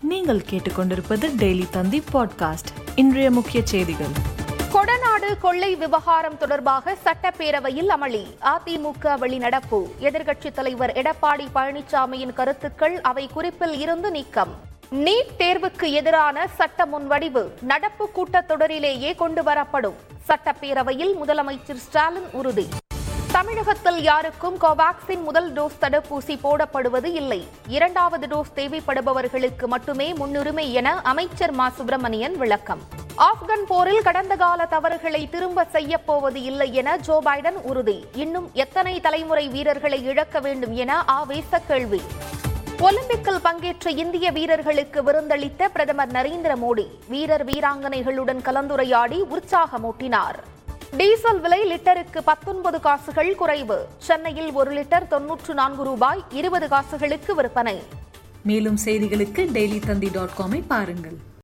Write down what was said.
நீங்கள் கேட்டுக்கொண்டிருப்பது டெய்லி தந்தி பாட்காஸ்ட். இன்றைய முக்கிய செய்திகள். கொடநாடு கொள்ளை விவகாரம் தொடர்பாக சட்டப்பேரவையில் அமளி. அதிமுக வெளிநடப்பு. எதிர்க்கட்சித் தலைவர் எடப்பாடி பழனிசாமியின் கருத்துக்கள் அவை குறிப்பில் இருந்து நீக்கம். நீட் தேர்வுக்கு எதிரான சட்ட முன்வடிவு நடப்பு கூட்டத்தொடரிலேயே கொண்டு வரப்படும் சட்டப்பேரவையில் முதலமைச்சர் ஸ்டாலின் உறுதி. தமிழகத்தில் யாருக்கும் கோவாக்சின் முதல் டோஸ் தடுப்பூசி போடப்படுவது இல்லை. இரண்டாவது டோஸ் தேவைப்படுபவர்களுக்கு மட்டுமே முன்னுரிமை என அமைச்சர் மா. சுப்பிரமணியன் விளக்கம். ஆப்கன் போரில் கடந்த கால தவறுகளை திரும்ப செய்யப் போவது இல்லை என ஜோ பைடன் உறுதி. இன்னும் எத்தனை தலைமுறை வீரர்களை இழக்க வேண்டும் என ஆவேச கேள்வி. ஒலிம்பிக்கில் பங்கேற்ற இந்திய வீரர்களுக்கு விருந்தளித்த பிரதமர் நரேந்திர மோடி. வீரர் வீராங்கனைகளுடன் கலந்துரையாடி உற்சாகமூட்டினார். டீசல் விலை லிட்டருக்கு பத்தொன்பது காசுகள் குறைவு. சென்னையில் ஒரு லிட்டர் தொன்னூற்று நான்கு ரூபாய் இருபது காசுகளுக்கு விற்பனை. மேலும் செய்திகளுக்கு டெய்லி தந்தி டாட் காமை பாருங்கள்.